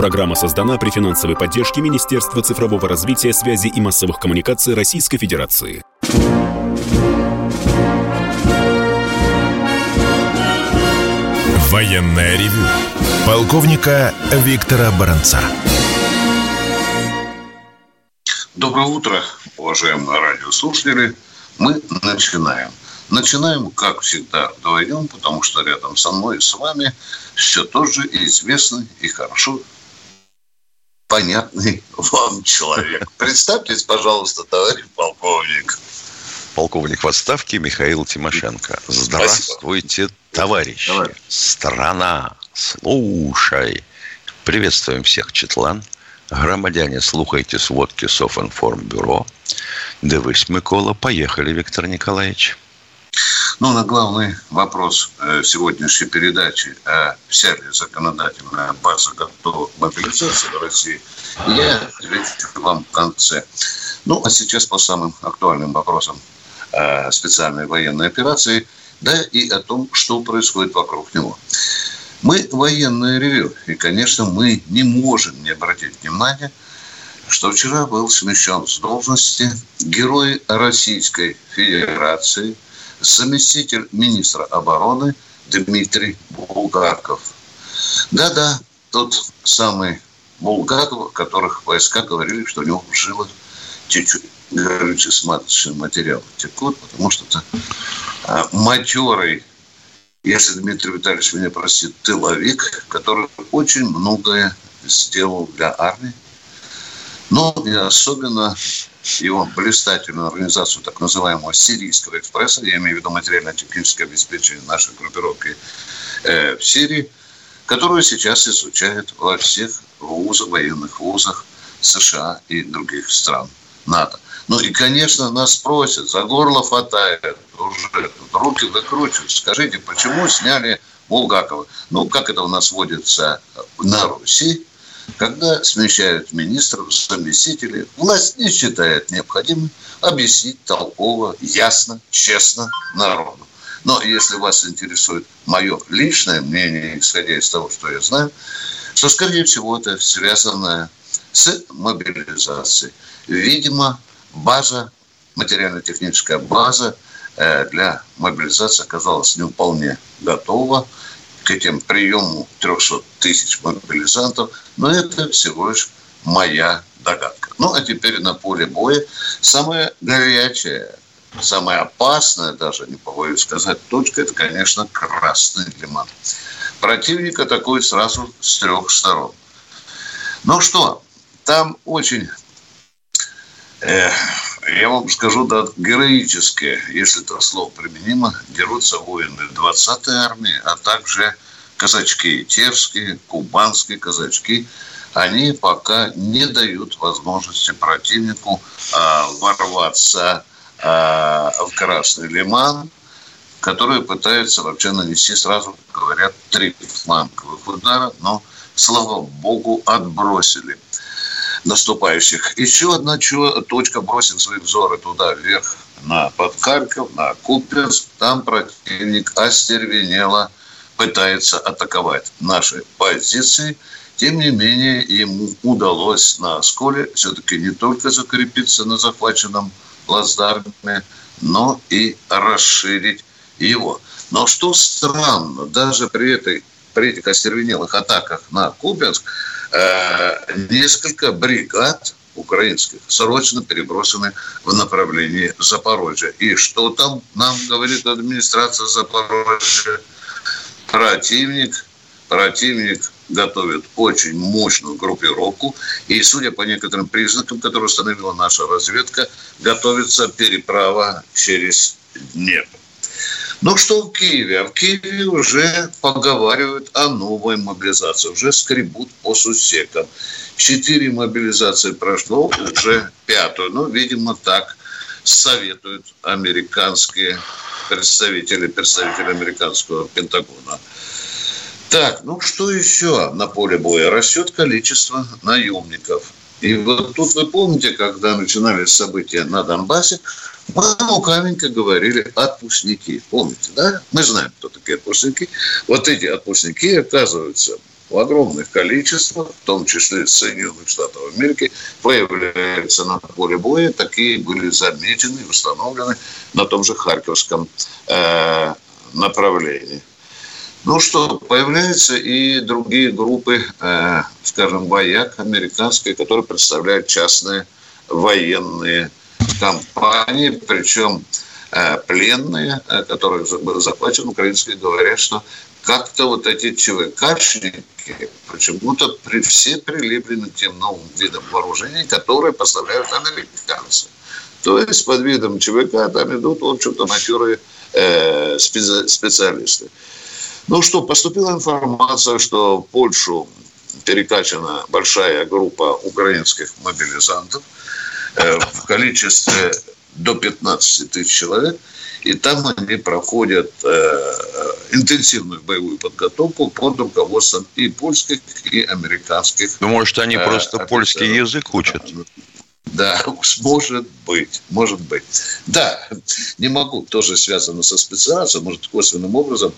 Программа создана при финансовой поддержке Министерства цифрового развития, связи и массовых коммуникаций Российской Федерации. Военная ревю. Полковника Виктора Баранца. Доброе утро, уважаемые радиослушатели. Мы начинаем. Начинаем, как всегда, вдвоем, потому что рядом со мной и с вами все тот же известный и хорошо понятный вам человек. Представьтесь, пожалуйста, товарищ полковник. Полковник в отставке Михаил Тимошенко. Здравствуйте, Спасибо. товарищи. Давай. Страна, слушай. Приветствуем всех, Четлан. Громадяне, слухайте сводки Софинформбюро. Дивись, Микола. Поехали, Виктор Николаевич. Ну, на главный вопрос э, сегодняшней передачи, а вся ли законодательная база готова к мобилизации в России, я отвечу вам в конце. Ну, а сейчас по самым актуальным вопросам э, специальной военной операции, да и о том, что происходит вокруг него. Мы военное ревю, и, конечно, мы не можем не обратить внимания, что вчера был смещен с должности герой Российской Федерации – заместитель министра обороны Дмитрий Булгаков. Да-да, тот самый Булгаков, о которых войска говорили, что у него в жилах чуть-чуть горюче-смазочный материал текут, потому что это а, матерый, если Дмитрий Витальевич меня простит, тыловик, который очень многое сделал для армии. Но и особенно его блистательную организацию так называемого Сирийского экспресса, я имею в виду материально-техническое обеспечение нашей группировки э, в Сирии, которую сейчас изучают во всех вузах, военных вузах США и других стран НАТО. Ну и, конечно, нас просят, за горло хватает уже, руки выкручивают. Скажите, почему сняли Булгакова? Ну, как это у нас водится на Руси, когда смещают министров, заместителей, власть не считает необходимым объяснить толково, ясно, честно народу. Но если вас интересует мое личное мнение, исходя из того, что я знаю, что, скорее всего, это связано с мобилизацией. Видимо, база, материально-техническая база э, для мобилизации оказалась не вполне готова к этим приему 300 тысяч мобилизантов, но это всего лишь моя догадка. Ну, а теперь на поле боя самая горячая, самая опасная даже, не побоюсь сказать, точка, это, конечно, красный лиман. Противник атакует сразу с трех сторон. Ну что, там очень э, я вам скажу, да, героические, если это слово применимо, дерутся воины 20-й армии, а также казачки, терские, кубанские казачки, они пока не дают возможности противнику э, ворваться э, в Красный Лиман, который пытается вообще нанести сразу, говорят, три фланговых удара, но, слава богу, отбросили – наступающих. Еще одна точка бросим свои взоры туда вверх, на под Харьков, на Купинск. Там противник остервенело пытается атаковать наши позиции. Тем не менее, ему удалось на Осколе все-таки не только закрепиться на захваченном плацдарме, но и расширить его. Но что странно, даже при, этой, при этих остервенелых атаках на Купинск – Э, несколько бригад украинских срочно перебросены в направлении Запорожья. И что там нам говорит администрация Запорожья? Противник, противник готовит очень мощную группировку. И, судя по некоторым признакам, которые установила наша разведка, готовится переправа через Днепр. Ну что в Киеве? А в Киеве уже поговаривают о новой мобилизации, уже скребут по сусекам. Четыре мобилизации прошло, уже пятую. Ну, видимо, так советуют американские представители, представители американского Пентагона. Так, ну что еще на поле боя? Растет количество наемников. И вот тут вы помните, когда начинались события на Донбассе, мы лукавенько говорили отпускники. Помните, да? Мы знаем, кто такие отпускники. Вот эти отпускники, оказываются, в огромных количествах, в том числе из Соединенных Штатов Америки, появляются на поле боя. Такие были замечены и установлены на том же Харьковском э, направлении. Ну что, появляются и другие группы, э, скажем, вояк американские, которые представляют частные военные компании, причем э, пленные, э, которые захвачены украинские, говорят, что как-то вот эти ЧВКшники почему-то при, все прилеплены к тем новым видам вооружений, которые поставляют американцы. То есть под видом ЧВК там идут, в общем-то, матерые э, специалисты. Ну что, поступила информация, что в Польшу перекачана большая группа украинских мобилизантов э, в количестве до 15 тысяч человек, и там они проходят э, интенсивную боевую подготовку под руководством и польских, и американских. Ну, может, они э, просто офицеров. польский язык учат? Да, может быть, может быть. Да, не могу, тоже связано со специализацией, может, косвенным образом.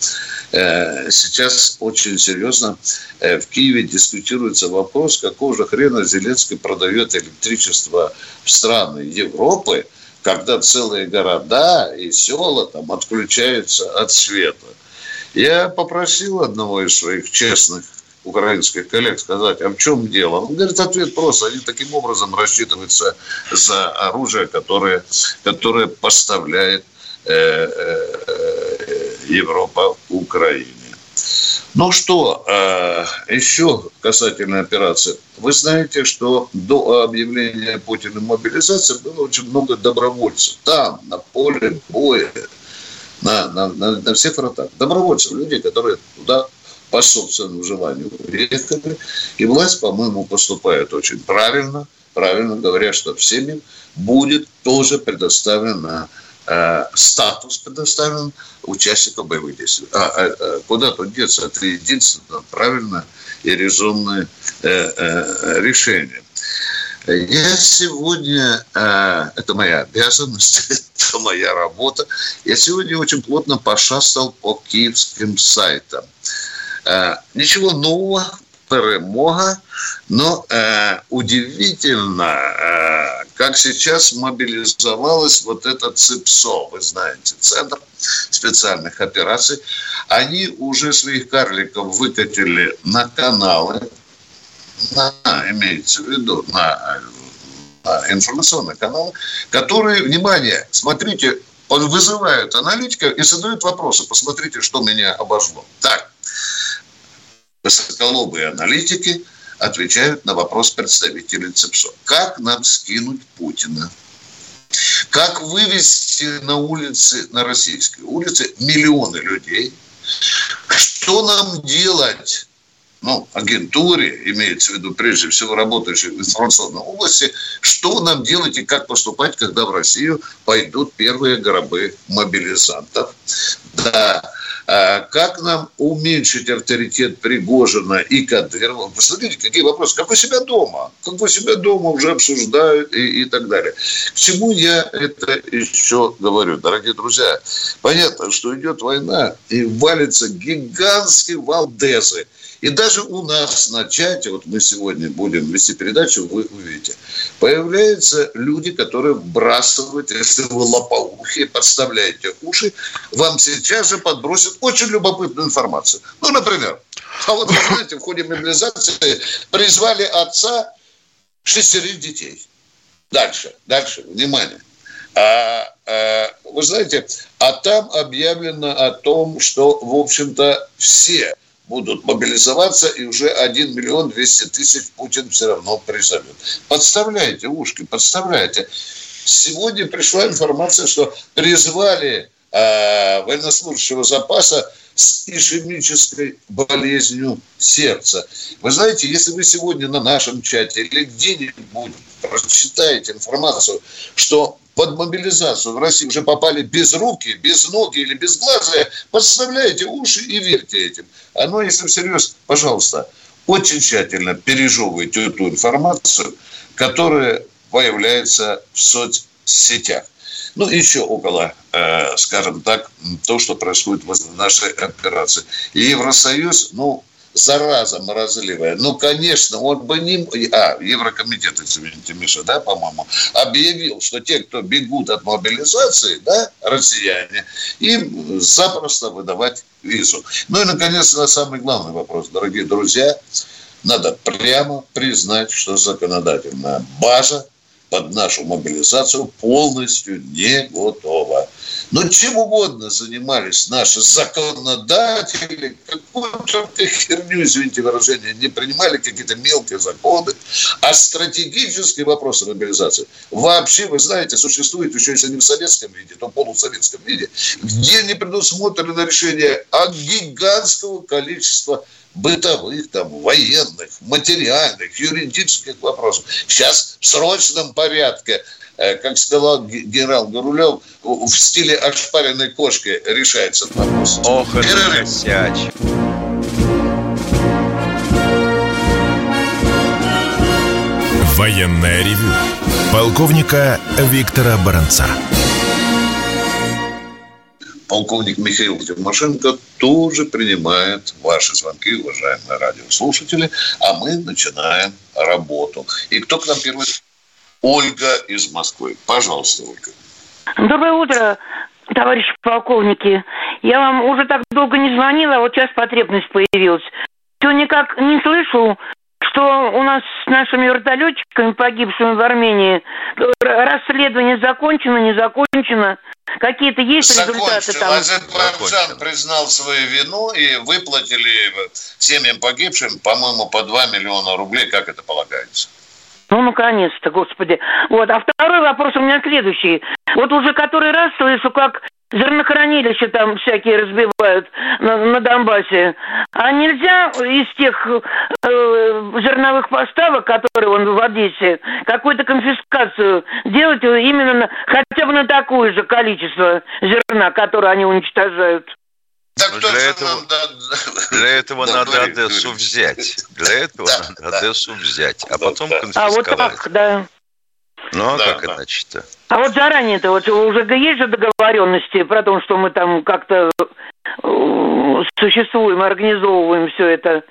Э, сейчас очень серьезно э, в Киеве дискутируется вопрос, какого же хрена Зеленский продает электричество в страны Европы, когда целые города и села там отключаются от света. Я попросил одного из своих честных украинских коллег сказать, а в чем дело? Он говорит, ответ просто. Они таким образом рассчитываются за оружие, которое, которое поставляет э, э, Европа Украине. Ну что, э, еще касательно операции. Вы знаете, что до объявления Путина мобилизации было очень много добровольцев. Там, на поле боя, на, на, на, на всех фронтах. Добровольцев, людей, которые туда по собственному желанию уехали. И власть, по-моему, поступает очень правильно, правильно говоря, что всем будет тоже предоставлен э, статус предоставлен участникам боевых действий. А, а, а куда тут деться? Это единственное правильное и резонное э, э, решение. Я сегодня, э, это моя обязанность, это моя работа, я сегодня очень плотно пошастал по киевским сайтам. Э, ничего нового, перемога, но э, удивительно, как сейчас мобилизовалась вот этот ЦИПСО, вы знаете, Центр специальных операций. Они уже своих карликов выкатили на каналы, на, имеется в виду, на, на информационные каналы, которые, внимание, смотрите, он вызывает аналитиков и задают вопросы. Посмотрите, что меня обожгло. Так, высоколобые аналитики отвечают на вопрос представителей ЦЕПСО. Как нам скинуть Путина? Как вывести на улицы, на российские улицы миллионы людей? Что нам делать ну, агентуре, имеется в виду прежде всего работающей в информационной области, что нам делать и как поступать, когда в Россию пойдут первые гробы мобилизантов. Да, как нам уменьшить авторитет Пригожина и Кадырова? Посмотрите, какие вопросы. Как вы себя дома? Как вы себя дома уже обсуждают и, и так далее. К чему я это еще говорю, дорогие друзья? Понятно, что идет война и валится гигантский вал Дезы. И даже у нас на чате, вот мы сегодня будем вести передачу, вы увидите, появляются люди, которые вбрасывают, если вы лопоухи, подставляете уши, вам сейчас же подбросят очень любопытную информацию. Ну, например, а вот, вы знаете, в ходе мобилизации призвали отца шестерых детей. Дальше, дальше, внимание. А, а, вы знаете, а там объявлено о том, что, в общем-то, все будут мобилизоваться, и уже 1 миллион 200 тысяч Путин все равно призовет. Подставляйте ушки, подставляйте. Сегодня пришла информация, что призвали э, военнослужащего запаса с ишемической болезнью сердца. Вы знаете, если вы сегодня на нашем чате или где-нибудь прочитаете информацию, что под мобилизацию в России уже попали без руки, без ноги или без глаза, подставляете уши и верьте этим. Оно, если всерьез, пожалуйста, очень тщательно пережевывайте эту информацию, которая появляется в соцсетях. Ну, еще около, э, скажем так, то, что происходит в нашей операции. И Евросоюз, ну, зараза морозливая, ну, конечно, он бы не... А, Еврокомитет, извините, Миша, да, по-моему, объявил, что те, кто бегут от мобилизации, да, россияне, им запросто выдавать визу. Ну и, наконец, на самый главный вопрос, дорогие друзья, надо прямо признать, что законодательная база под нашу мобилизацию полностью не готова. Но чем угодно занимались наши законодатели, какую-то херню, извините выражение, не принимали какие-то мелкие законы, а стратегические вопросы мобилизации вообще, вы знаете, существует еще если не в советском виде, то в полусоветском виде, где не предусмотрено решение от гигантского количества бытовых, там, военных, материальных, юридических вопросов. Сейчас в срочном порядке как сказал генерал Горулев, в стиле ошпаренной кошки решается этот вопрос. Ох, это Военная ревю. Полковника Виктора Баранца полковник Михаил Тимошенко тоже принимает ваши звонки, уважаемые радиослушатели, а мы начинаем работу. И кто к нам первый? Ольга из Москвы. Пожалуйста, Ольга. Доброе утро, товарищи полковники. Я вам уже так долго не звонила, а вот сейчас потребность появилась. Все никак не слышу, что у нас с нашими вертолетчиками, погибшими в Армении, расследование закончено, не закончено. Какие-то есть Закончил. результаты там? Азербайджан признал свою вину и выплатили семьям погибшим, по-моему, по 2 миллиона рублей, как это полагается. Ну, наконец-то, господи. Вот. А второй вопрос у меня следующий. Вот уже который раз слышу, как зернохранилища там всякие разбивают на, на Донбассе. А нельзя из тех э, зерновых поставок, которые он в Одессе, какую-то конфискацию делать именно на, хотя бы на такое же количество зерна, которое они уничтожают? Так для, этого, нам, для этого да, надо говори, Одессу говори. взять. Для этого да, надо да. Одессу взять, а потом да. конфисковать. А вот так, да. Ну, а да, как да. иначе-то? А вот заранее-то вот уже есть же договоренности про то, что мы там как-то э, существуем, организовываем все это.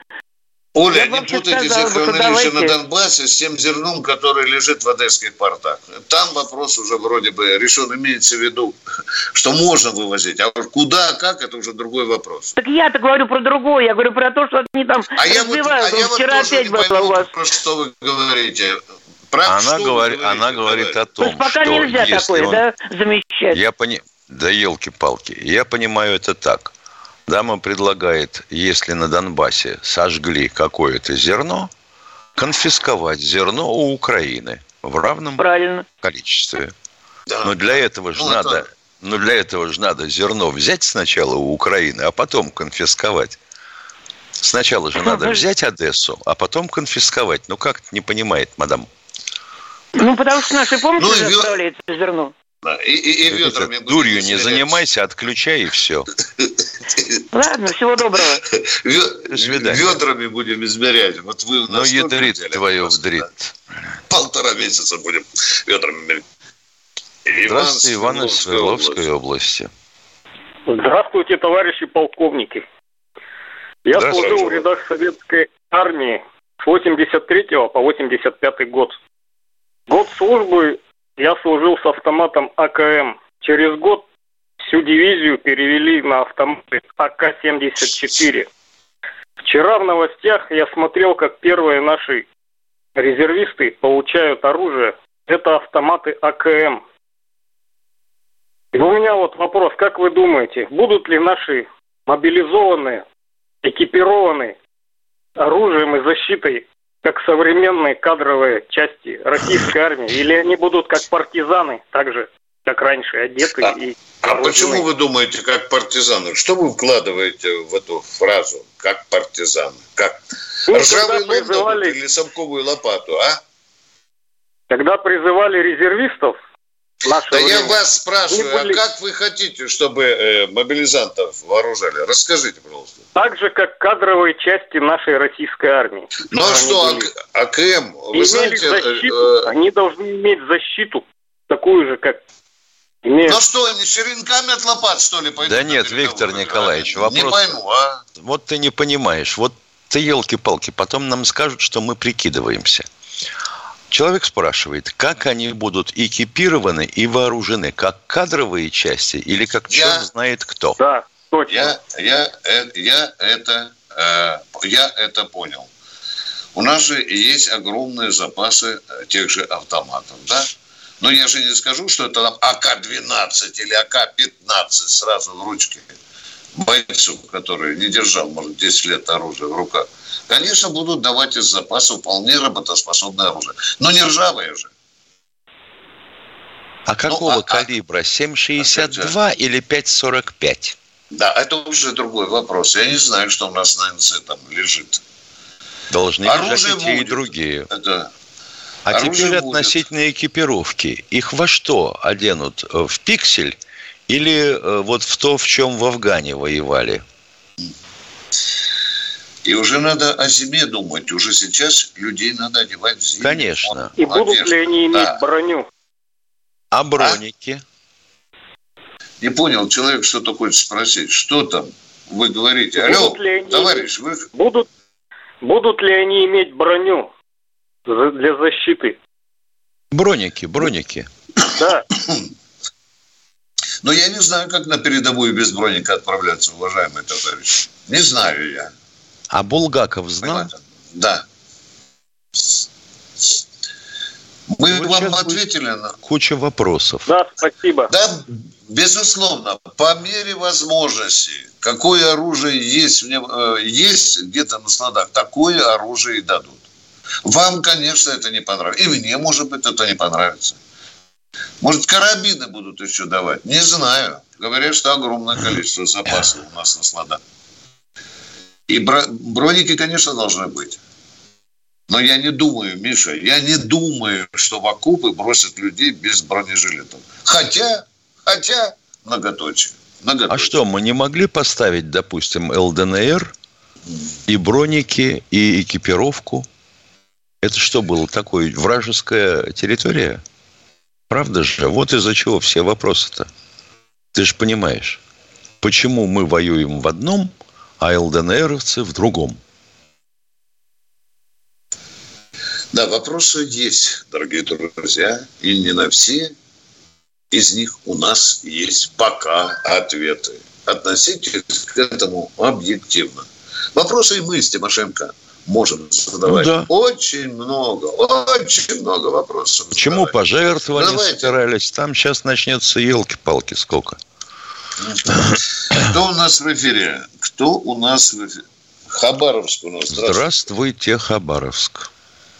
Оля, не путайте зерхранилище на Донбассе с тем зерном, который лежит в одесских портах. Там вопрос уже вроде бы решен, имеется в виду, что можно вывозить. А куда, как, это уже другой вопрос. Так я-то говорю про другое. Я говорю про то, что они там а. Я вот, а я Вчера вот опять было пойму, у вас. Про что вы говорите. Про она говорит, она говорит о том, пока что нельзя такое, он... да, замечать. Я пони... Да елки-палки. Я понимаю это так. Дама предлагает, если на Донбассе сожгли какое-то зерно, конфисковать зерно у Украины в равном Правильно. количестве. Да. Но для этого же ну, надо, это... но для этого же надо зерно взять сначала у Украины, а потом конфисковать. Сначала же надо взять Одессу, а потом конфисковать. Ну как не понимает, мадам? Ну, потому что наши помощи ну, ве... отправляется зерно. Да, и, и, и ведрами Дурью не занимайся, отключай и все. Ладно, всего доброго. Ведрами будем измерять. Вот вы у нас Ну, ядрит твое вдрит. Полтора месяца будем ведрами мерять. Здравствуйте, Иван из Свердловской области. Здравствуйте, товарищи полковники. Я служил в рядах советской армии с 83 по 85 год. Год службы я служил с автоматом АКМ. Через год всю дивизию перевели на автоматы АК-74. Вчера в новостях я смотрел, как первые наши резервисты получают оружие. Это автоматы АКМ. И у меня вот вопрос, как вы думаете, будут ли наши мобилизованные, экипированные оружием и защитой как современные кадровые части российской армии, или они будут как партизаны, так же, как раньше, одеты а, и... А почему вы думаете, как партизаны? Что вы вкладываете в эту фразу, как партизаны? Как? Ну, Ржавый призывали... или совковую лопату, а? Когда призывали резервистов, да время. я вас спрашиваю, а были... а как вы хотите, чтобы э, мобилизантов вооружали? Расскажите, пожалуйста. Так же, как кадровые части нашей российской армии. Ну а что, были... АКМ, вы Имели знаете... Защиту, э, они должны иметь защиту, такую же, как имеют. Ну что, они черенками от лопат, что ли, пойдут? Да нет, Виктор Николаевич, вопрос... Не пойму, а? Вот ты не понимаешь, вот Ты елки-палки, потом нам скажут, что мы прикидываемся. Человек спрашивает, как они будут экипированы и вооружены, как кадровые части или как я, черт знает кто? Да, точно. Я, я, э, я, это, э, я это понял. У нас же есть огромные запасы э, тех же автоматов, да? Но я же не скажу, что это там АК-12 или АК-15 сразу в ручке бойцу, который не держал, может, 10 лет оружие в руках. Конечно, будут давать из запаса вполне работоспособное оружие. Но не ржавое же. А какого ну, а, калибра? 7,62 а, или 5,45? Да, это уже другой вопрос. Я не знаю, что у нас на НЦ там лежит. Должны Оружие лежать и те, и другие. Это... А Оружие теперь будет. относительно экипировки. Их во что оденут? В пиксель или э, вот в то, в чем в Афгане воевали? И уже надо о зиме думать. Уже сейчас людей надо одевать в зиму. Конечно. И будут ли они иметь да. броню? А броники? А? Не понял, человек что-то хочет спросить. Что там? Вы говорите. Алло, будут ли они, товарищ, вы... Будут, будут ли они иметь броню для защиты? Броники, броники. Да. Но я не знаю, как на передовую без броника отправляться, уважаемый товарищ. Не знаю я. А Булгаков знал? Да. Мы вот вам ответили на... Куча вопросов. Да, спасибо. Да, безусловно, по мере возможности, какое оружие есть, э, есть где-то на складах, такое оружие и дадут. Вам, конечно, это не понравится. И мне, может быть, это не понравится. Может, карабины будут еще давать? Не знаю. Говорят, что огромное количество запасов у нас на складах. И броники, конечно, должны быть. Но я не думаю, Миша, я не думаю, что в окопы бросят людей без бронежилетов. Хотя, хотя, многоточие. многоточие. А что, мы не могли поставить, допустим, ЛДНР и броники, и экипировку? Это что было такое, вражеская территория? Правда же? Вот из-за чего все вопросы-то. Ты же понимаешь, почему мы воюем в одном, а ЛДНРовцы в другом. Да, вопросы есть, дорогие друзья, и не на все из них у нас есть пока ответы. Относитесь к этому объективно. Вопросы и мы с Тимошенко можем задавать. Ну, да. Очень много, очень много вопросов. Почему задавать. пожертвования Давайте. собирались? Там сейчас начнется елки-палки сколько. Кто у нас в эфире? Кто у нас в эфире? Хабаровск у нас. Здравствуйте, Здравствуйте Хабаровск.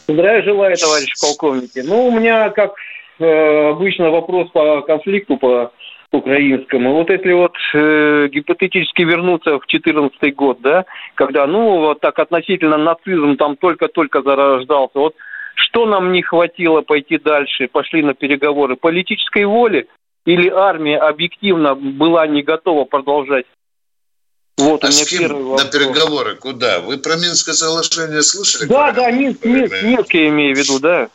Здравия желаю, товарищ полковники. Ну, у меня, как э, обычно, вопрос по конфликту, по украинскому. Вот если вот э, гипотетически вернуться в 2014 год, да, когда, ну, вот так относительно нацизм там только-только зарождался, вот что нам не хватило пойти дальше, пошли на переговоры? Политической воли или армия объективно была не готова продолжать? Вот а у меня с кем первый вопрос. на переговоры? Куда? Вы про Минское соглашение слышали? Да, да, Минск, Минск, Минск я имею в виду, да.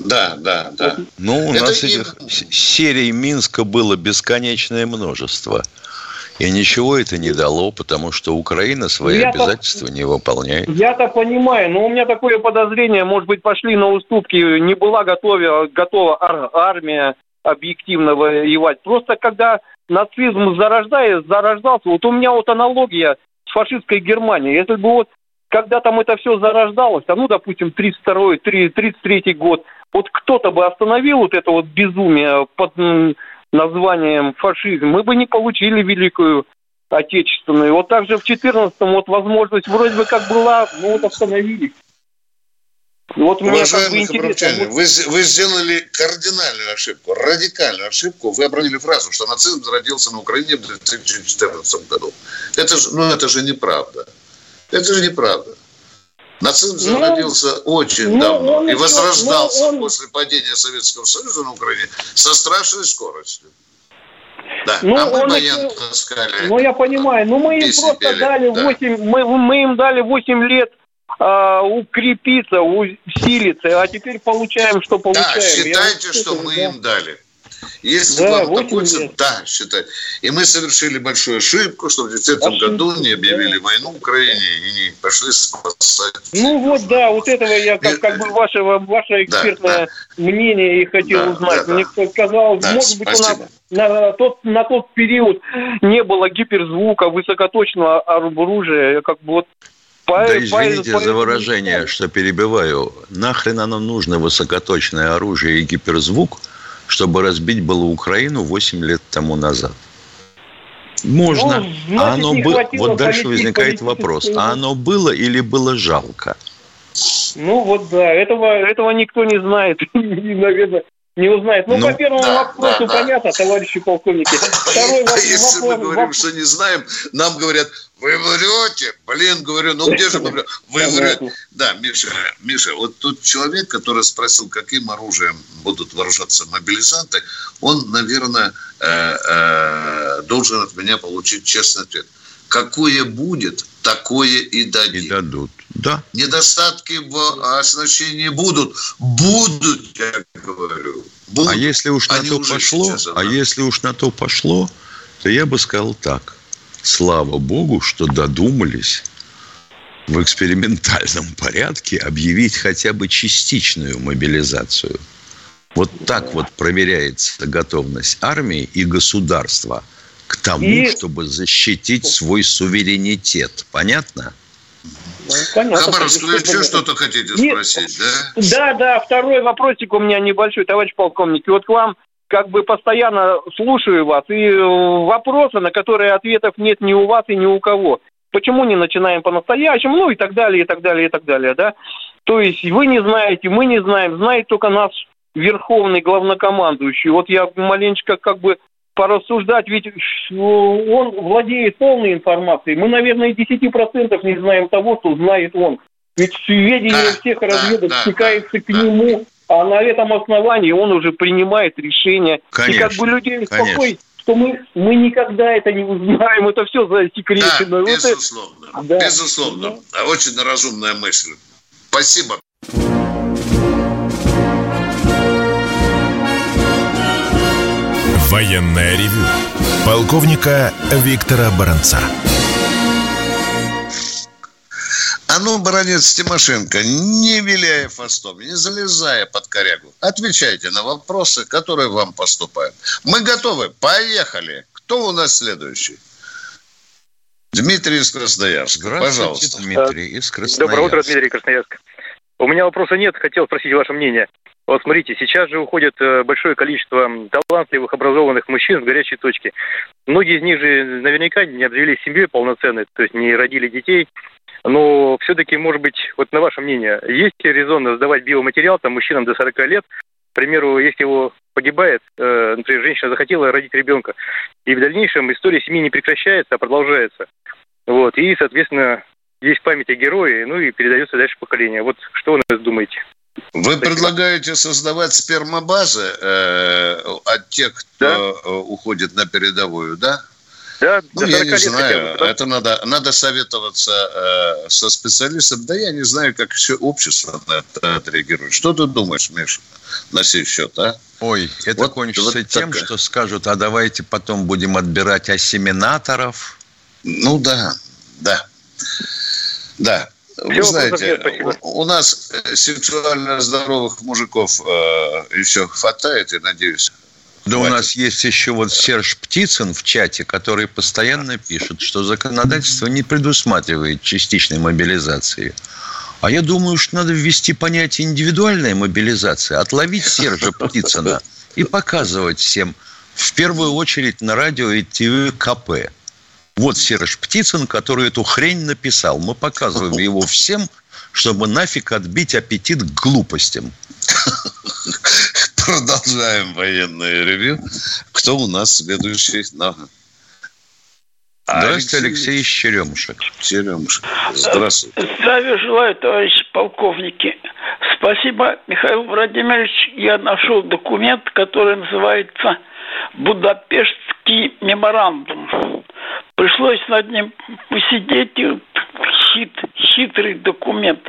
Да, да, да. Ну, у Это нас этих серий Минска было бесконечное множество. И ничего это не дало, потому что Украина свои я обязательства не выполняет. Я-то понимаю, но у меня такое подозрение, может быть, пошли на уступки, не была готова, готова ар- армия объективно воевать. Просто когда нацизм зарождается, зарождался, вот у меня вот аналогия с фашистской Германией. Если бы вот когда там это все зарождалось, а ну, допустим, 32-й, 33-й год, вот кто-то бы остановил вот это вот безумие под названием фашизм, мы бы не получили Великую Отечественную. Вот так же в 14-м вот возможность вроде бы как была, но вот остановились. Вот мне Уважаемый как бы интересно. Вы, вы сделали кардинальную ошибку, радикальную ошибку. Вы обронили фразу, что нацизм зародился на Украине в 2014 году. Это же, ну, это же неправда. Это же неправда. Нацизм ну, зародился очень ну, давно он, и возрождался ну, он, после падения Советского Союза на Украине со страшной скоростью. Да, ну, а мы он, военно таскали. Ну, я понимаю. Ну, мы им просто пели, дали да. 8, мы, мы им дали 8 лет э, укрепиться, усилиться, а теперь получаем, что получаем. Да, считайте, я что мы да. им дали. Если да, вам такой цен, да, считать. И мы совершили большую ошибку, что в 2010 году не объявили войну Украине и не пошли спасать. Ну вот, да, вот этого я как, как бы ваше, ваше экспертное да, да. мнение и хотел да, узнать. Да, Мне да. сказал, да, может быть, спасибо. у нас на тот, на тот период не было гиперзвука, высокоточного оружия, как бы вот по, да извините по, за выражение, что перебиваю. Нахрен оно нужно высокоточное оружие и гиперзвук, чтобы разбить было Украину 8 лет тому назад? Можно. Ну, значит, а оно было. Вот дальше возникает вопрос. А оно было или было жалко? Ну вот да, этого, этого никто не знает. наверное, не узнает. Ну, ну по первому да, вопросу да, понятно, да. товарищи полковники. Второй а вопрос, если мы говорим, вопрос... что не знаем, нам говорят, вы врете. Блин, говорю, ну где же мы врете? Вы врете. Да, Миша, Миша, вот тот человек, который спросил, каким оружием будут вооружаться мобилизанты, он, наверное, э, э, должен от меня получить честный ответ. Какое будет, такое и дадим. И дадут, да. Недостатки в оснащении будут. Будут, я говорю. Будут. А если уж на то пошло, сейчас, а если уж на то пошло, то я бы сказал так. Слава Богу, что додумались в экспериментальном порядке объявить хотя бы частичную мобилизацию. Вот так вот проверяется готовность армии и государства – к тому, и... чтобы защитить свой суверенитет. Понятно? Ну, понятно. Хабаровск, вы еще что-то хотите спросить, да? Да, да, второй вопросик у меня небольшой, товарищ полковник. И вот к вам как бы постоянно слушаю вас, и вопросы, на которые ответов нет ни у вас и ни у кого. Почему не начинаем по-настоящему, ну и так далее, и так далее, и так далее, да? То есть вы не знаете, мы не знаем, знает только наш верховный главнокомандующий. Вот я маленечко как бы порассуждать, ведь он владеет полной информацией. Мы, наверное, 10% не знаем того, что знает он. Ведь сведения да, всех разведок да, стекаются да, к нему, а на этом основании он уже принимает решение. Конечно, И как бы людей успокоить, что мы, мы никогда это не узнаем, это все засекречено. Да, вот безусловно, это, да. безусловно. Да. Очень разумная мысль. Спасибо. Военное ревю полковника Виктора Баранца. А ну, баронец Тимошенко, не виляя фастом, не залезая под корягу, отвечайте на вопросы, которые вам поступают. Мы готовы, поехали. Кто у нас следующий? Дмитрий из Красноярска, Здравствуйте, пожалуйста. Дмитрий из Красноярска. Доброе утро, Дмитрий Красноярск. У меня вопроса нет, хотел спросить ваше мнение. Вот смотрите, сейчас же уходит э, большое количество талантливых, образованных мужчин в горячие точки. Многие из них же наверняка не обзавелись семьей полноценной, то есть не родили детей. Но все-таки, может быть, вот на ваше мнение, есть ли резонно сдавать биоматериал там, мужчинам до 40 лет? К примеру, если его погибает, э, например, женщина захотела родить ребенка, и в дальнейшем история семьи не прекращается, а продолжается. Вот, и, соответственно, есть память о герое, ну и передается дальше поколение. Вот что вы думаете? Вы предлагаете создавать спермобазы э, от тех, кто да? Э, уходит на передовую, да? Да, ну, я не знаю. да? Это надо, надо советоваться э, со специалистом. Да я не знаю, как все общество на это отреагирует. Что ты думаешь, Миша, на сей счет, а? Ой, это вот, кончится вот тем, такая. что скажут, а давайте потом будем отбирать асиминаторов. Ну да, да. Да. Вы знаете, у, нас э, сексуально здоровых мужиков э, еще хватает, и надеюсь. Да хватит. у нас есть еще вот Серж Птицын в чате, который постоянно пишет, что законодательство не предусматривает частичной мобилизации. А я думаю, что надо ввести понятие индивидуальная мобилизация, отловить Сержа Птицына и показывать всем, в первую очередь на радио и ТВ КП – вот Серж Птицын, который эту хрень написал. Мы показываем его всем, чтобы нафиг отбить аппетит к глупостям. Продолжаем военное ревю. Кто у нас следующий? Здравствуйте, Алексей Черемушек. Черемушек. Здравствуйте. Здравия желаю, товарищи полковники. Спасибо, Михаил Владимирович. Я нашел документ, который называется «Будапештский меморандум». Пришлось над ним посидеть, хит, хитрый документ,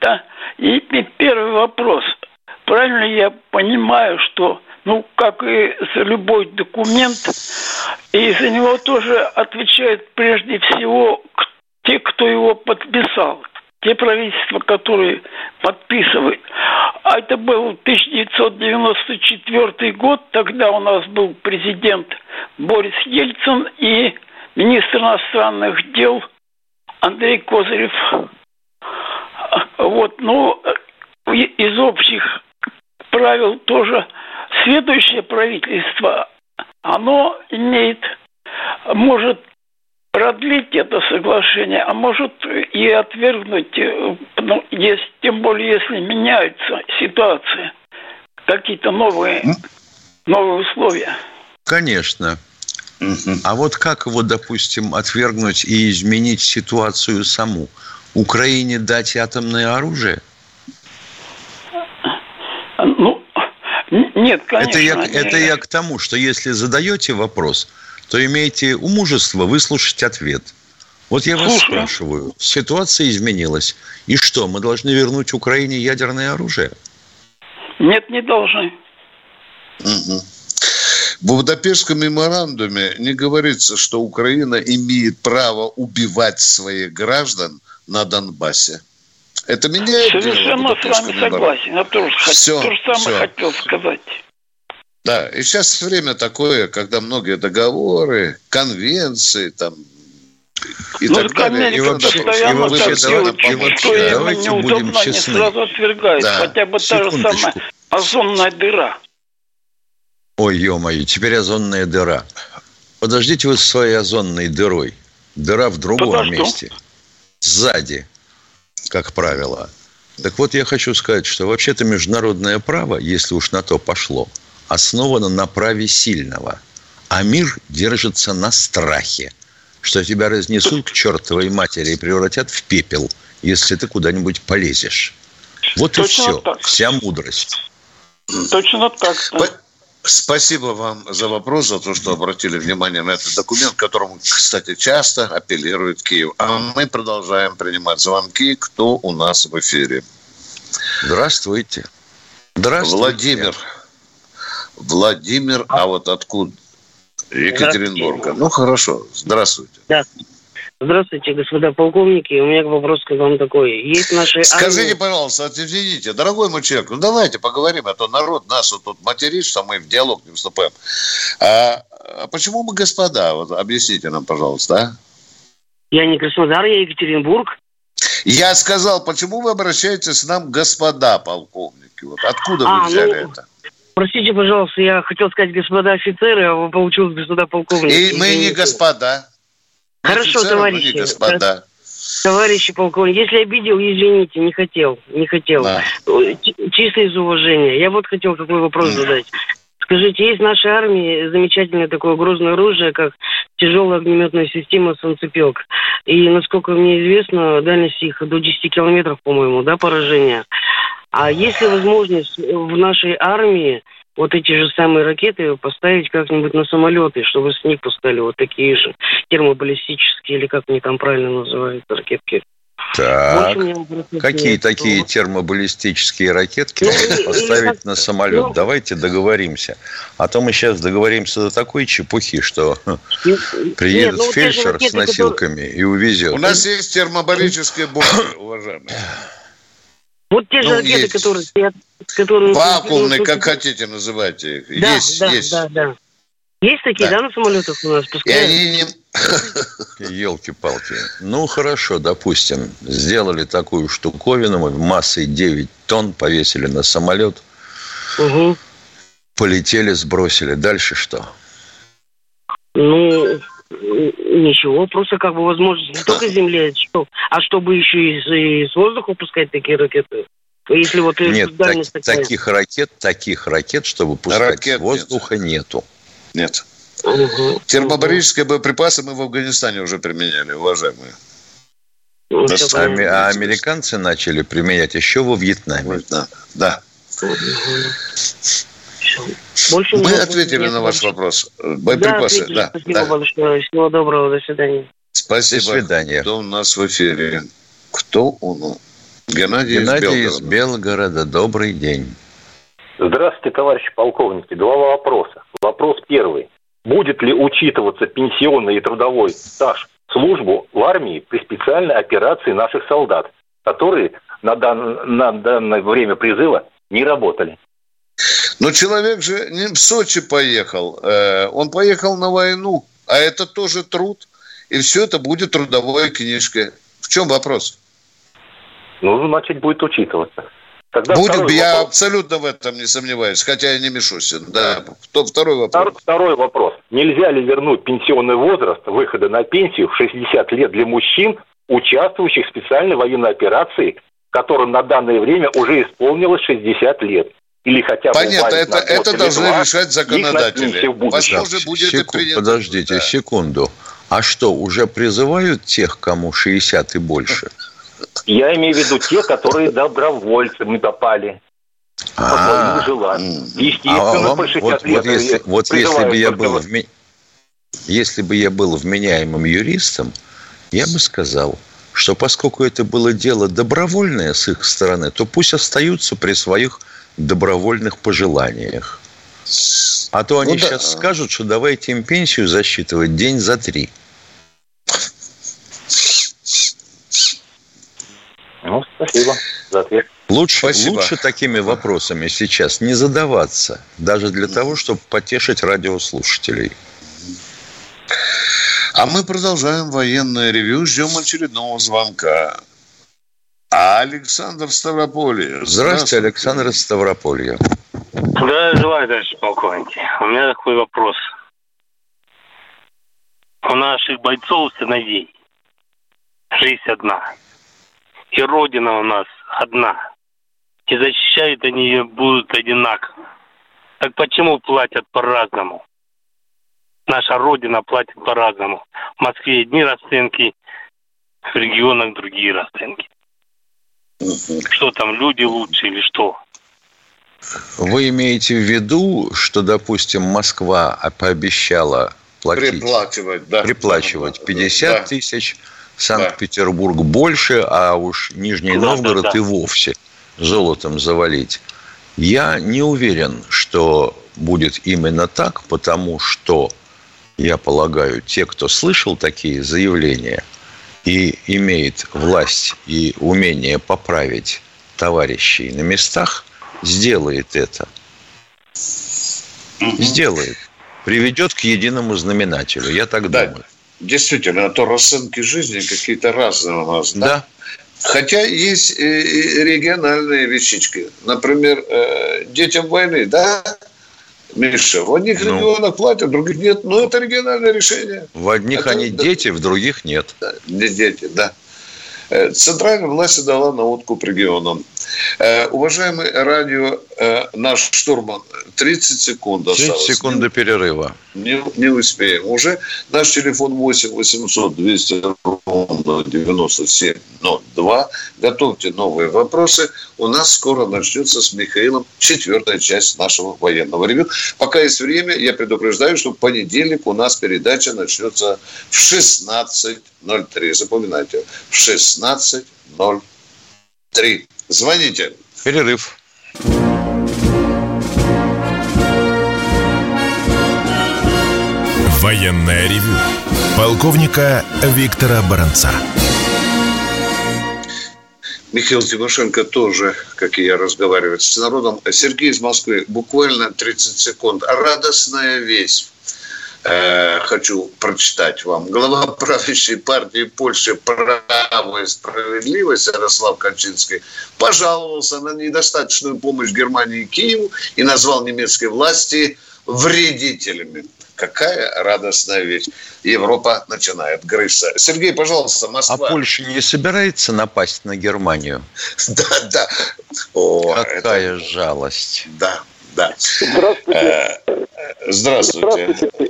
да. И первый вопрос. Правильно я понимаю, что, ну, как и пишется любой документ, и за него тоже отвечают прежде всего те, кто его подписал, те правительства, которые подписывают. А это был 1994 год, тогда у нас был президент Борис Ельцин и министр иностранных дел Андрей Козырев. Вот, ну, из общих правил тоже следующее правительство, оно имеет, может продлить это соглашение, а может и отвергнуть, ну, если, тем более если меняются ситуации, какие-то новые, новые условия. Конечно. А вот как его, допустим, отвергнуть и изменить ситуацию саму? Украине дать атомное оружие? Ну, нет, конечно. Это я, это я к тому, что если задаете вопрос, то имейте мужество выслушать ответ. Вот я вас Слушаю. спрашиваю, ситуация изменилась. И что, мы должны вернуть Украине ядерное оружие? Нет, не должны. Угу. В Будапештском меморандуме не говорится, что Украина имеет право убивать своих граждан на Донбассе. Это меняет Совершенно с вами согласен. Я тоже, все, то же самое все. хотел сказать. Да, и сейчас время такое, когда многие договоры, конвенции, там, и ну, так далее. И вообще, и вообще, давайте, вообще давайте будем честны. сразу отвергает, да. хотя бы та же самая озонная дыра. Ой, ё-моё, теперь озонная дыра. Подождите вы с своей озонной дырой. Дыра в другом Подожду. месте. Сзади как правило. Так вот, я хочу сказать, что вообще-то международное право, если уж на то пошло, основано на праве сильного. А мир держится на страхе, что тебя разнесут к чертовой матери и превратят в пепел, если ты куда-нибудь полезешь. Вот Точно и все. Так. Вся мудрость. Точно так. Да. Спасибо вам за вопрос, за то, что обратили внимание на этот документ, которому, кстати, часто апеллирует Киев. А мы продолжаем принимать звонки. Кто у нас в эфире? Здравствуйте. Здравствуйте. Владимир. Владимир, а вот откуда? Екатеринбурга. Ну, хорошо. Здравствуйте. Да. Здравствуйте, господа полковники. У меня вопрос к вам такой. Есть наши Скажите, армии... пожалуйста, извините, дорогой мой человек, ну давайте поговорим, а то народ нас вот тут материт, что мы в диалог не вступаем. А, а почему мы господа? Вот объясните нам, пожалуйста, а? Я не Краснодар, я Екатеринбург. Я сказал, почему вы обращаетесь к нам господа полковники? Вот откуда а, вы взяли ну... это? Простите, пожалуйста, я хотел сказать господа офицеры, а вы получилось господа полковники. И мы не господа. Хорошо, товарищи. Господа. Товарищи полковник, если обидел, извините, не хотел, не хотел. Да. Чисто из уважения. Я вот хотел какой вопрос задать. Скажите, есть в нашей армии замечательное такое грозное оружие, как тяжелая огнеметная система «Солнцепек». И, насколько мне известно, дальность их до 10 километров, по-моему, да, поражения. А есть ли возможность в нашей армии вот эти же самые ракеты поставить как-нибудь на самолеты, чтобы с них пускали вот такие же термобаллистические, или как они там правильно называются, ракетки. Так, какие нет, такие термобаллистические ракетки ну, можно поставить на самолет? Ну, Давайте договоримся. А то мы сейчас договоримся до такой чепухи, что приедет ну, фельдшер ракеты, с носилками и увезет. У нас есть термобарические бомбы, уважаемые. Вот те же ну, ракеты, есть. которые стоят... Которые, Вакуумные, как хотите, называйте их. Да, есть, да, есть. Да, да. Есть такие, да, да на самолетах у нас? Пускай. И они не... Елки-палки. Ну, хорошо, допустим, сделали такую штуковину массой 9 тонн, повесили на самолет, угу. полетели, сбросили. Дальше что? Ну, ничего, просто как бы возможность не только земле, что, а чтобы еще и из, воздуха пускать такие ракеты. Если вот нет, так, такая... таких ракет, таких ракет, чтобы пускать ракет воздуха нет. нету. Нет. Угу. Термобарические боеприпасы мы в Афганистане уже применяли, уважаемые. Ну, а, а американцы начали применять еще во Вьетнаме. Да. да. Больше Мы ответили на ваш вопрос. Боеприпасы. Да, да, спасибо да. большое. Всего доброго. До свидания. Спасибо. До свидания. Кто у нас в эфире? Кто у нас? Геннадий, Геннадий из, Белгорода. из Белгорода. Добрый день. Здравствуйте, товарищи полковники. Два вопроса. Вопрос первый. Будет ли учитываться пенсионный и трудовой стаж службу в армии при специальной операции наших солдат, которые на, дан, на данное время призыва не работали? Но человек же не в Сочи поехал, э, он поехал на войну, а это тоже труд, и все это будет трудовой книжкой. В чем вопрос? Ну, значит, будет учитываться. Тогда Будет, я вопрос. абсолютно в этом не сомневаюсь, хотя я не Мишусин. Да. Кто, второй вопрос. Второй вопрос. Нельзя ли вернуть пенсионный возраст выхода на пенсию в 60 лет для мужчин, участвующих в специальной военной операции, которым на данное время уже исполнилось 60 лет? Или хотя бы Понятно, это, это должны решать законодатели. Возможно, будет Секу... принято. Подождите да. секунду. А что, уже призывают тех, кому 60 и больше? Я имею в виду те, которые добровольцами попали. А, Естественно, а по 60 вот, лет. Вот если, вот если бы я был вме... если бы я был вменяемым юристом, я бы сказал, что поскольку это было дело добровольное с их стороны, то пусть остаются при своих добровольных пожеланиях. А то они ну, да. сейчас скажут, что давайте им пенсию засчитывать день за три. Ну, спасибо за ответ. Лучше, спасибо. лучше такими вопросами сейчас не задаваться, даже для того, чтобы потешить радиослушателей. А мы продолжаем военное ревю, ждем очередного звонка. А Александр Ставрополье. Здравствуйте, Здравствуйте. Александр из Ставрополья. Да, желаю, товарищ полковники. У меня такой вопрос. У наших бойцов сыновей жизнь одна – и Родина у нас одна. И защищают они ее будут одинаково. Так почему платят по-разному? Наша Родина платит по-разному. В Москве одни расценки, в регионах другие расценки. Что там, люди лучше или что? Вы имеете в виду, что, допустим, Москва пообещала платить, приплачивать, да. приплачивать 50 да. тысяч, Санкт-Петербург да. больше, а уж Нижний да, Новгород да, да. и вовсе золотом завалить. Я не уверен, что будет именно так, потому что, я полагаю, те, кто слышал такие заявления и имеет власть и умение поправить товарищей на местах, сделает это. Сделает. Приведет к единому знаменателю. Я так да. думаю действительно, а то расценки жизни какие-то разные у нас. Да. да? Хотя есть региональные вещички. Например, э, детям войны, да, Миша, в одних ну, регионах платят, в других нет. Но это региональное решение. В одних это, они да, дети, в других нет. Да, не дети, да. Центральная власть дала на откуп регионам. Уважаемый радио, наш штурман, 30 секунд 30 осталось. секунд до перерыва. Не, не успеем. Уже наш телефон 8 800 200 ровно 9702. Готовьте новые вопросы. У нас скоро начнется с Михаилом четвертая часть нашего военного ревю. Пока есть время, я предупреждаю, что в понедельник у нас передача начнется в 16.03. Запоминайте, в 16.03. Звоните. Перерыв. Военная ревю. Полковника Виктора Баранца. Михаил Тимошенко тоже, как и я, разговаривает с народом. Сергей из Москвы, буквально 30 секунд. Радостная весть э, хочу прочитать вам. Глава правящей партии Польши «Право и справедливость» Ярослав Качинский пожаловался на недостаточную помощь Германии и Киеву и назвал немецкие власти вредителями. Какая радостная вещь. Европа начинает грызться. Сергей, пожалуйста, Москва. А Польша не собирается напасть на Германию? Да, да. О, Какая это... жалость. Да, да. Здравствуйте. Э, здравствуйте. Здравствуйте.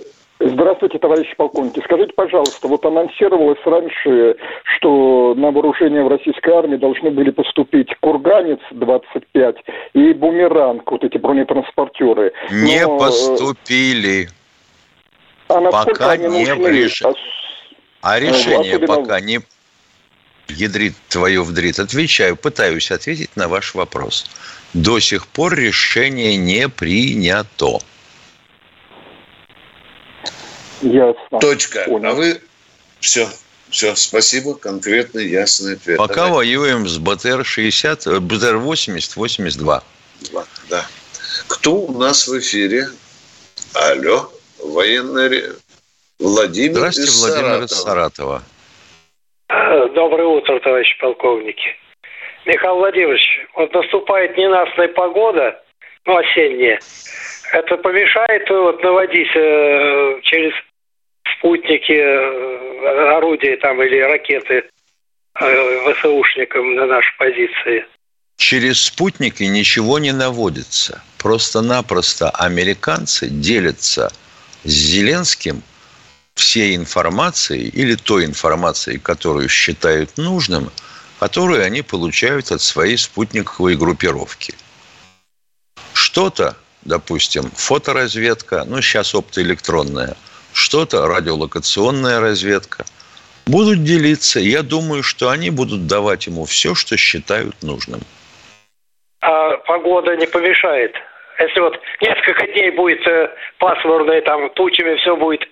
Здравствуйте, товарищи полковники. Скажите, пожалуйста, вот анонсировалось раньше, что на вооружение в российской армии должны были поступить «Курганец-25» и «Бумеранг», вот эти бронетранспортеры. Не Но... Э, поступили. А пока не решили. А, а решение Особенно... пока не ядрит твою вдрит. Отвечаю, пытаюсь ответить на ваш вопрос. До сих пор решение не принято. Ясно. Точка. Понял. А вы... Все, все, спасибо, конкретный, ясный ответ. Пока Давай. воюем с БТР-60, БТР-80, 82. Да. Кто у нас в эфире? Алло, военный Владимир Здравствуйте, из Владимир из Саратова. Доброе утро, товарищи полковники. Михаил Владимирович, вот наступает ненастная погода, ну, осенняя. Это помешает вот наводить э, через спутники, э, орудия там или ракеты э, ВСУшникам на наши позиции? Через спутники ничего не наводится. Просто-напросто американцы делятся с Зеленским всей информацией или той информацией, которую считают нужным, которую они получают от своей спутниковой группировки. Что-то, допустим, фоторазведка, ну сейчас оптоэлектронная, что-то радиолокационная разведка, будут делиться. Я думаю, что они будут давать ему все, что считают нужным. А погода не помешает? Если вот несколько дней будет э, пасмурно, там тучами все будет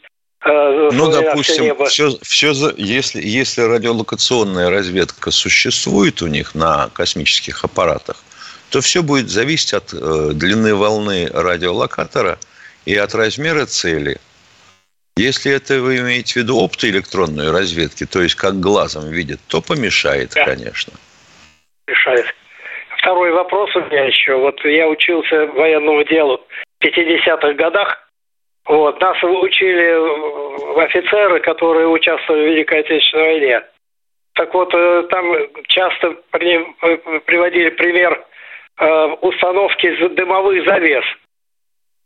Э, ну, допустим, все, все, если, если радиолокационная разведка существует у них на космических аппаратах, то все будет зависеть от э, длины волны радиолокатора и от размера цели. Если это вы имеете в виду оптоэлектронную разведки, то есть как глазом видит, то помешает, да. конечно. Мешает. Второй вопрос у меня еще. Вот я учился военному делу в 50-х годах вот, нас учили офицеры, которые участвовали в Великой Отечественной войне. Так вот, э, там часто э, приводили пример э, установки дымовых завес.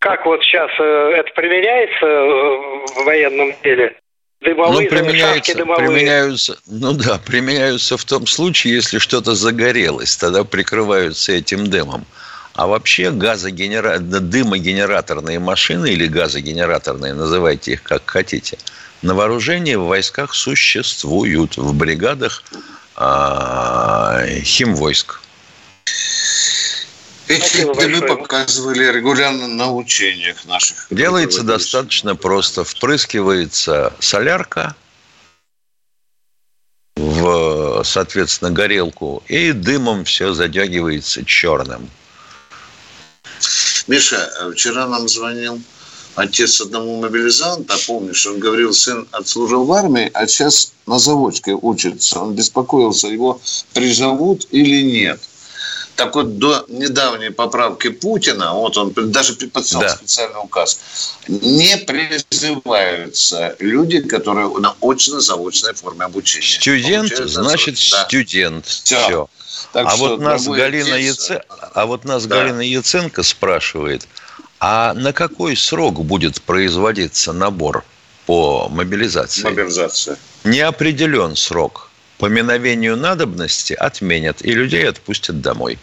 Как вот сейчас это применяется в военном деле? Дымовые ну, применяются, дымовые. применяются, ну да, применяются в том случае, если что-то загорелось, тогда прикрываются этим дымом. А вообще газогенера... дымогенераторные машины или газогенераторные, называйте их как хотите, на вооружении в войсках существуют, в бригадах э, химвойск. Эти дымы показывали регулярно на учениях наших. Делается достаточно просто. Впрыскивается солярка в, соответственно, горелку, и дымом все задягивается черным. Миша, вчера нам звонил отец одному мобилизанта, помнишь, он говорил, сын отслужил в армии, а сейчас на заводской учится. Он беспокоился, его призовут или нет. Так вот, до недавней поправки Путина, вот он даже подписал да. специальный указ, не призываются люди, которые на очно-заочной форме обучения. Студент, значит, да. студент. Все. Все. Так а, вот нас Галина Яце... а вот нас да. Галина Яценко спрашивает, а на какой срок будет производиться набор по мобилизации? Мобилизация. Не определен срок. По миновению надобности отменят и людей отпустят домой.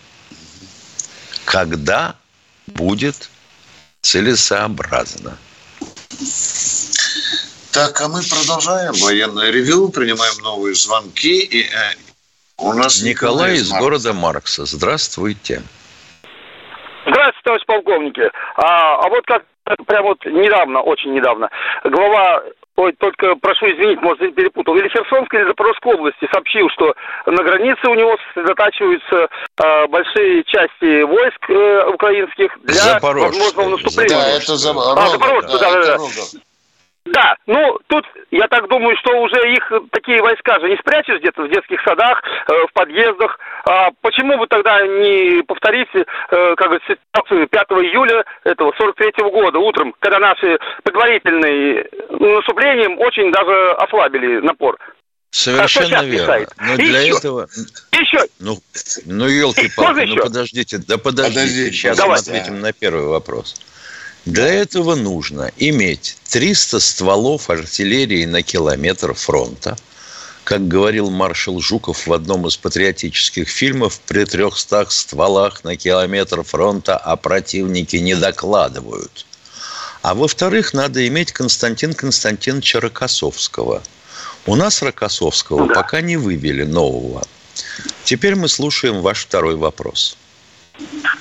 Когда будет целесообразно? Так, а мы продолжаем военное ревю, принимаем новые звонки. И, э, у нас Николай из Маркса. города Маркса. Здравствуйте. Здравствуйте, товарищ полковники. А, а вот как прямо вот недавно, очень недавно, глава Ой, только прошу извинить, может, перепутал. Или Херсонской, или Запорожской области сообщил, что на границе у него сосредотачиваются э, большие части войск э, украинских для возможного наступления. Да, это за... а, Запорожцы, да, да, да. да. Да, ну тут я так думаю, что уже их такие войска же не спрячешь где-то в детских садах, э, в подъездах. А почему бы тогда не повторить, э, как говорится, ситуацию 5 июля этого 43 -го года утром, когда наши предварительные наступлением очень даже ослабили напор? Совершенно верно. Но для еще, этого... Еще. Ну, ну елки-палки, ну подождите, да подождите, подождите сейчас мы ответим на первый вопрос. Для этого нужно иметь 300 стволов артиллерии на километр фронта. Как говорил маршал Жуков в одном из патриотических фильмов, при 300 стволах на километр фронта о противнике не докладывают. А во-вторых, надо иметь Константин Константиновича Рокоссовского. У нас Рокоссовского да. пока не вывели нового. Теперь мы слушаем ваш второй вопрос.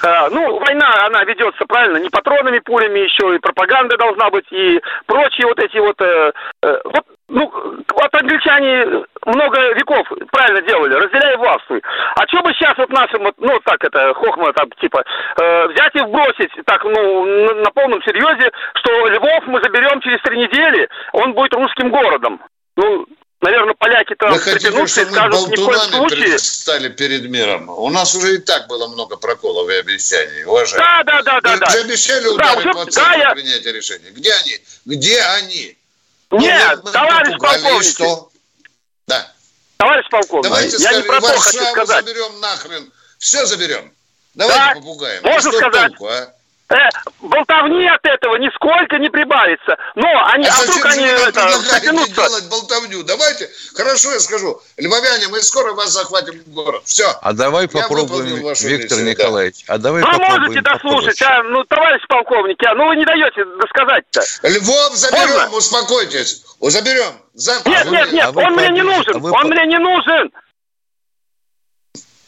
А, ну, война, она ведется правильно, не патронами, пулями, еще и пропаганда должна быть, и прочие вот эти вот... Э, э, вот, ну, вот англичане много веков правильно делали, разделяя властвуй. А что бы сейчас вот нашим, ну, так это, хохма, там, типа, э, взять и вбросить, так, ну, на, на полном серьезе, что Львов мы заберем через три недели, он будет русским городом. Ну, Наверное, поляки-то Вы хотите, чтобы мы болтунами стали перед миром? У нас уже и так было много проколов и обещаний, уважаемые. Да, да, да, да. Вы же обещали ударить да, уже, по да, я... принятия решения. Где они? Где они? Нет, ну, товарищ полковник. Что? Да. Товарищ полковник, Давайте я скажем, не про то хочу сказать. заберем нахрен. Все заберем. Давайте да, попугаем. Можно ну, сказать. Толку, а? Э, болтовни от этого нисколько не прибавится. Но они, а, а вдруг они это, затянутся. делать болтовню? Давайте, хорошо я скажу, львовяне, мы скоро вас захватим в город. Все. А давай я попробуем, Виктор миссию, Николаевич, да. а давай Вы попробуем можете дослушать, а, ну, товарищ полковник, а, ну вы не даете досказать-то. Львов заберем, Можно? успокойтесь. Заберем. Завтра. Нет, нет, нет, а он мне не нужен, а он мне не нужен.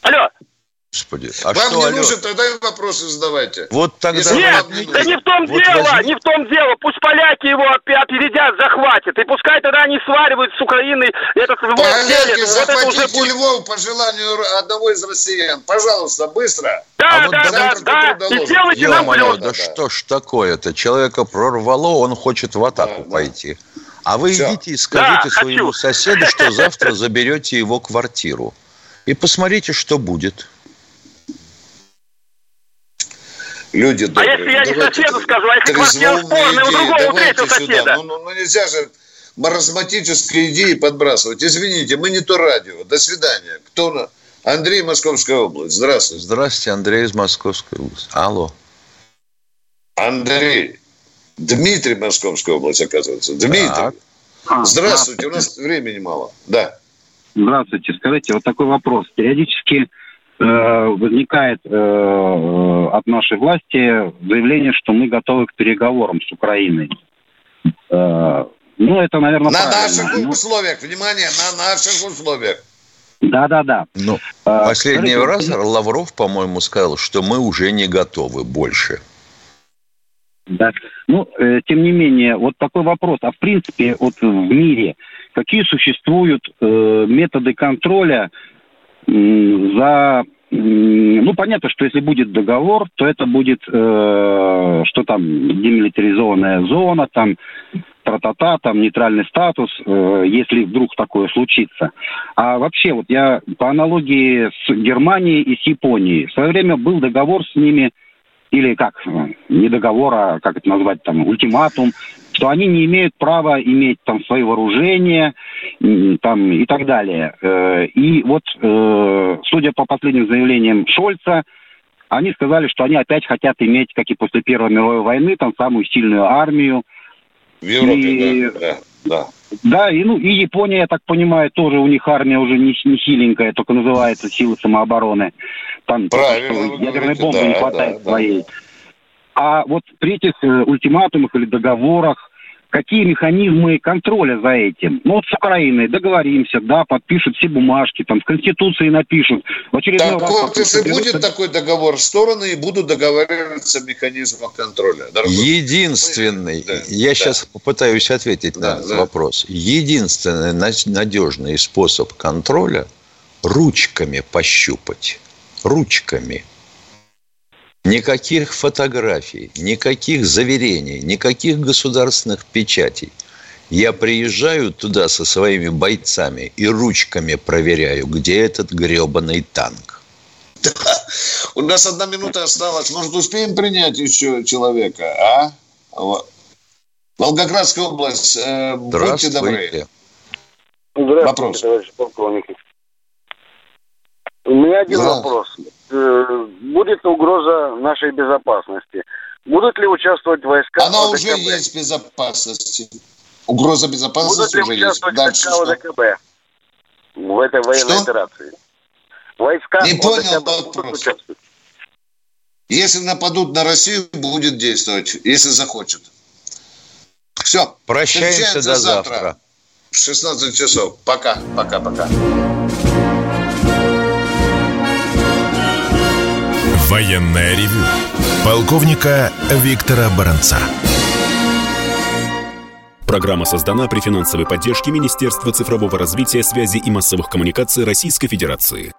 Алло. Господи, а Вам что, не алло? нужен, тогда и вопросы задавайте. Вот тогда... Нет, не да не в том вот дело, возьми... не в том дело. Пусть поляки его опередят, захватят. И пускай тогда они сваривают с Украиной этот Поляки захватите вот уже... Львов по желанию одного из россиян. Пожалуйста, быстро. Да, а да, вот да, да, да. И сделайте нам плюс. Да, да что ж такое-то? Человека прорвало, он хочет в атаку да, пойти. Да. А вы Все. идите и скажите да, своему хочу. соседу, что завтра заберете его квартиру. И посмотрите, что будет. Люди добрые. А если я не соседу скажу, а если квартира спорная у другого, у третьего соседа? Ну, ну, ну нельзя же маразматические идеи подбрасывать. Извините, мы не то радио. До свидания. Кто на... Андрей, Московская область. Здравствуйте. Здравствуйте, Андрей из Московской области. Алло. Андрей. Дмитрий, Московская область, оказывается. Дмитрий. Так. А, здравствуйте, у нас времени мало. Да. Здравствуйте. Скажите, вот такой вопрос. Периодически возникает э, от нашей власти заявление, что мы готовы к переговорам с Украиной. Э, ну, это, наверное, На наших ну, условиях, внимание, на наших условиях. Да, да, да. Ну, последний Скажите, раз Лавров, по-моему, сказал, что мы уже не готовы больше. Да. Ну, э, тем не менее, вот такой вопрос. А в принципе, вот в мире какие существуют э, методы контроля за ну, понятно, что если будет договор, то это будет, э, что там, демилитаризованная зона, там, тра-та-та, там, нейтральный статус, э, если вдруг такое случится. А вообще, вот я по аналогии с Германией и с Японией, в свое время был договор с ними, или как, не договор, а как это назвать, там, ультиматум, что они не имеют права иметь там свои вооружения там, и так далее. Э, и вот, э, судя по последним заявлениям Шольца, они сказали, что они опять хотят иметь, как и после Первой мировой войны, там самую сильную армию. В Европе, и, да, да, да. И, ну, и Япония, я так понимаю, тоже у них армия уже не, не хиленькая, только называется силы самообороны. Там Правильно, ядерной бомбы да, не хватает да, своей. Да. А вот при этих э, ультиматумах или договорах какие механизмы контроля за этим. Ну вот с Украиной договоримся, да, подпишут все бумажки, там в Конституции напишут. В очередной так раз вот, если будет такой договор, стороны и будут договариваться механизмом контроля. Дорогой. Единственный, да, я да. сейчас попытаюсь ответить да, на этот да. вопрос. Единственный надежный способ контроля ручками пощупать. Ручками. Никаких фотографий, никаких заверений, никаких государственных печатей. Я приезжаю туда со своими бойцами и ручками проверяю, где этот гребаный танк. Да. У нас одна минута осталась. Может, успеем принять еще человека, а? Волгоградская область. Э, будьте добры. Здравствуйте, вопрос. товарищ полковник. У меня один да. вопрос. Э, будет угроза нашей безопасности. Будут ли участвовать войска Она ОДКБ? уже есть безопасности. Угроза безопасности Будут ли участвовать Дальше войска ОДКБ в этой военной что? операции? Войска Не понял вопрос. Если нападут на Россию, будет действовать, если захочет. Все. Прощаемся до завтра. завтра. В 16 часов. Пока, пока, пока. Военная ревю. Полковника Виктора Баранца. Программа создана при финансовой поддержке Министерства цифрового развития, связи и массовых коммуникаций Российской Федерации.